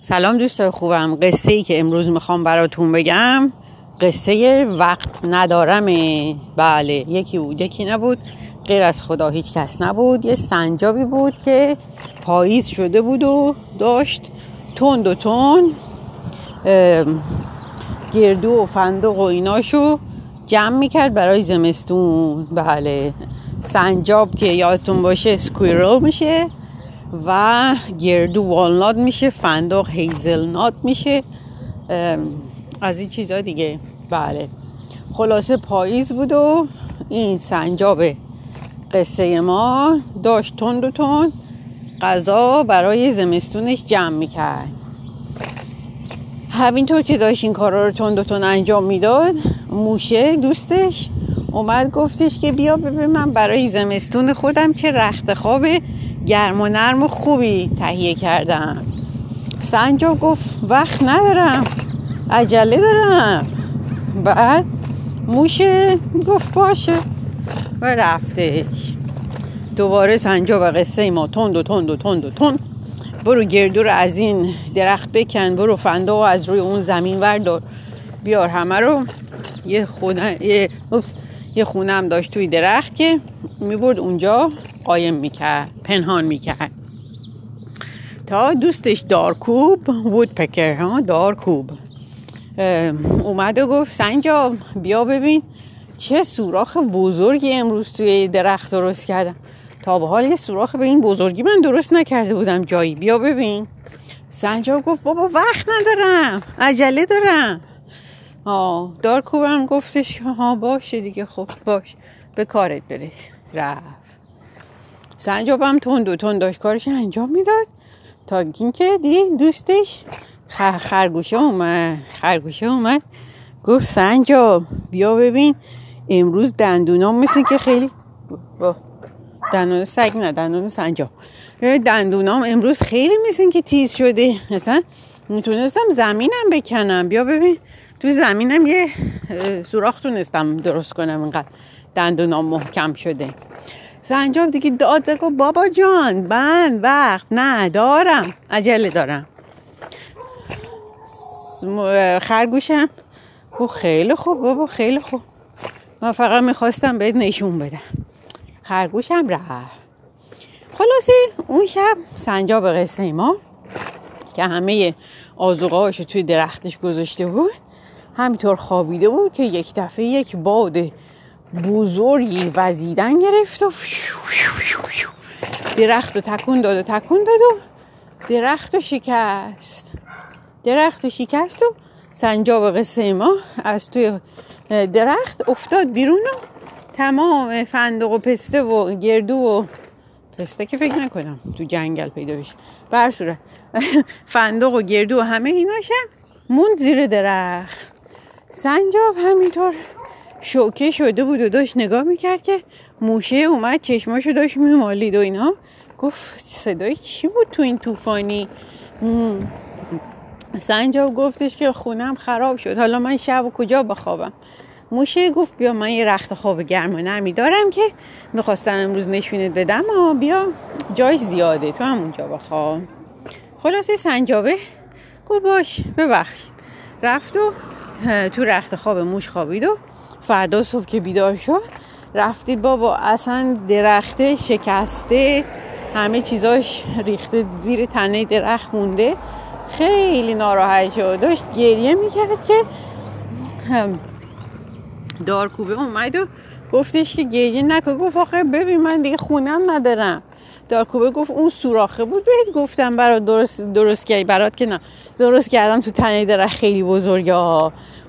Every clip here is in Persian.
سلام دوستای خوبم. قصه ای که امروز می‌خوام براتون بگم قصه وقت ندارمه. بله یکی بود یکی نبود. غیر از خدا هیچ کس نبود. یه سنجابی بود که پاییز شده بود و داشت تند و تند گردو و فندق و ایناشو جمع می‌کرد برای زمستون. بله سنجاب که یادتون باشه سکویرل میشه. و گردو والنات میشه فندق هیزلنات میشه. از این چیزا دیگه. بله. خلاصه پاییز بود و این سنجاب قصه ما داشت تند و تند. غذا برای زمستونش جمع می‌کرد. همینطور که داشت این کارا رو تند و تند انجام می‌داد موشه دوستش اومد گفتش که بیا ببین من برای زمستون خودم که رخت خواب گرم و نرم و خوبی تهیه کردم. سنجاب گفت وقت ندارم عجله دارم. بعد موشه گفت باشه. و رفتش. دوباره سنجاب قصه ما تند و تند و تند و تند. برو گردو رو از این درخت بکن برو فنده و از روی اون زمین وردار. بیار همه رو. یه خونه یه, یه خونه هم داشت توی درخت که می‌برد اونجا قایم می‌کرد پنهان می‌کرد. تا دوستش دارکوب بود پکر ها دارکوب اومد و گفت سنجا بیا ببین چه سوراخ بزرگی امروز توی درخت درست کردم. تا به حال یه سوراخ به این بزرگی من درست نکرده بودم جایی. بیا ببین. سنجاب گفت بابا وقت ندارم عجله دارم. آه دارکوبم گفتش ها باشه دیگه خب باش به کارت برس. رفت. سنجابم تند و کارش انجام می‌داد. تا اینکه دی دوستش خر خرگوشه اومد. خرگوشه اومد. گفت سنجاب بیا ببین امروز دندونام مثل که خیلی با دندون سگ نه دندون سنجاب. دندونام امروز خیلی مثل که تیز شده. مثلا می‌تونستم زمینم بکنم. بیا ببین. تو زمینم یه سوراخ تونستم درست کنم اینقدر دندونام محکم شده. سنجاب دیگه داد گفت بابا جان من وقت ندارم عجله دارم. خرگوشم او خیلی خوب بابا خیلی خوب. من فقط می‌خواستم بهت نشون بدم. خرگوشم رفت. خلاصه اون شب سنجاب قصه ما که همه آزوغه هاشو توی درختش گذاشته بود همینطور خوابیده بود که یک دفعه یک باد بزرگی وزیدن گرفت و درخت رو تکون داد و تکون داد و درخت رو شکست. درخت رو شکست و سنجاب قصه ما از توی درخت افتاد بیرون و تمام فندق و پسته و گردو و پسته که فکر نکنم تو جنگل پیدا بشه. بر صورت فندق و گردو و همه ایناشم موند زیر درخت. سنجاب همینطور شوکه شده بود و داشت نگاه می‌کرد که موشه اومد چشماشو داشت میمالید و اینا. گفت صدای چی بود تو این طوفانی؟ سنجاب گفتش که خونم خراب شد. حالا من شب و کجا بخوابم؟ موشه گفت بیا من یه رخت خواب گرم و نرمی دارم که می‌خواستم امروز نشونت بدم. و بیا جایش زیاده. تو همونجا بخواب. خلاصه سنجابه گفت باش ببخشید. رفت و تو رخت خواب موش خوابید و فردا صبح که بیدار شد رفتید بابا اصلا درخته شکسته همه چیزاش ریخته زیر تنه درخت مونده. خیلی ناراحت شد. داشت گریه می‌کرد که دارکوبه اومد و گفتش که گریه نکن. گفت آخه ببین من دیگه خونم ندارم. دارکوبه گفت اون سوراخه بود. بهت گفتم برات درست درست کردی. برات که نه. درست کردم تو تنه درخت. خیلی بزرگه.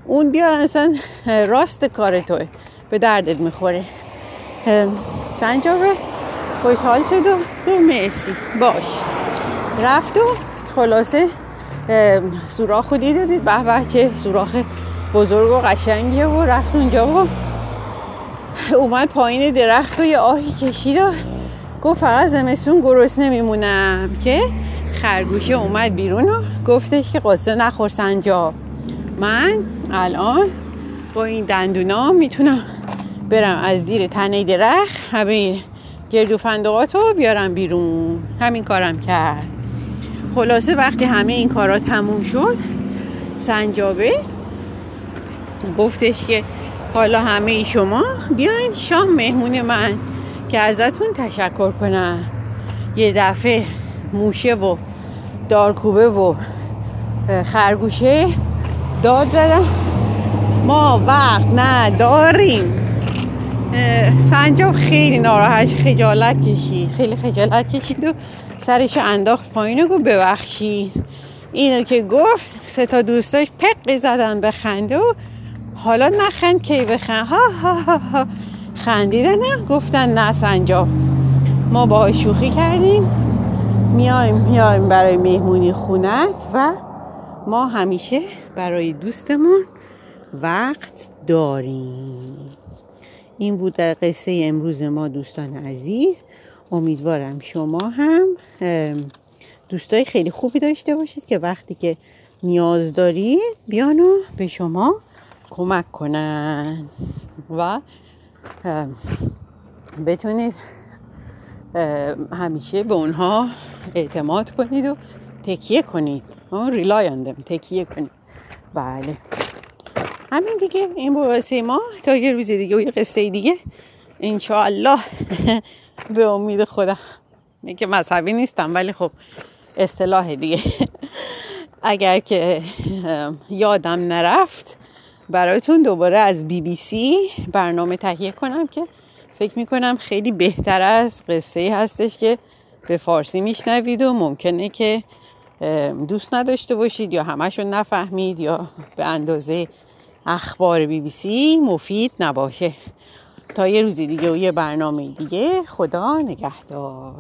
اون بیا اصلا راست کار توه. به دردت می‌خوره. سنجابه. خوشحال شد و مرسی. باش. رفت و خلاصه سوراخ خودی دادید به به چه سوراخ بزرگ و قشنگیه و رفت اونجا و اومد پایین درخت و یه آهی کشید و گفت فقط زمستون گرست نمیمونم که خرگوشه اومد بیرون و گفتش که قصه نخور سنجاب من الان با این دندونا می‌تونم برم از زیر تنه درخت همه گردو فندقاتو بیارم بیرون. همین کارم کرد. خلاصه وقتی همه این کارا تموم شد سنجابه گفتش که حالا همه شما بیاین شام مهمون من. که ازتون تشکر کنم. یه دفعه موشه و دارکوبه و خرگوشه داد زدن ما وقت نداریم. سنجاب خیلی ناراحت خجالت کشید. خیلی خجالت کشید و سرش انداخت پایین گفت ببخشید اینو که گفت سه تا دوستاش پق زدن به خنده و حالا نخند کی بخند. ها ها ها, ها. خندیدن گفتن نه سنجاب. ما با شوخی کردیم. میایم میایم برای مهمونی خونت و ما همیشه برای دوستمون وقت داریم. این بود در قصه امروز ما دوستان عزیز. امیدوارم شما هم دوستای خیلی خوبی داشته باشید که وقتی که نیاز دارید بیان و به شما کمک کنن. و بتونید همیشه به اونها اعتماد کنید و تکیه کنید. ریلای اندم تکیه کنید. بله. همین دیگه این واسه ما تا یه روز دیگه و یه قصه دیگه. انشاءالله به امید خدا. نه که مذهبی نیستم ولی خب اصطلاح دیگه. اگر که یادم نرفت برایتون دوباره از بی بی سی برنامه تهیه کنم که فکر می‌کنم خیلی بهتر از قصه هستش که به فارسی میشنوید و ممکنه که دوست نداشته باشید یا همشون نفهمید یا به اندازه اخبار بی بی سی مفید نباشه. تا یه روزی دیگه و یه برنامه دیگه خدا نگهدار.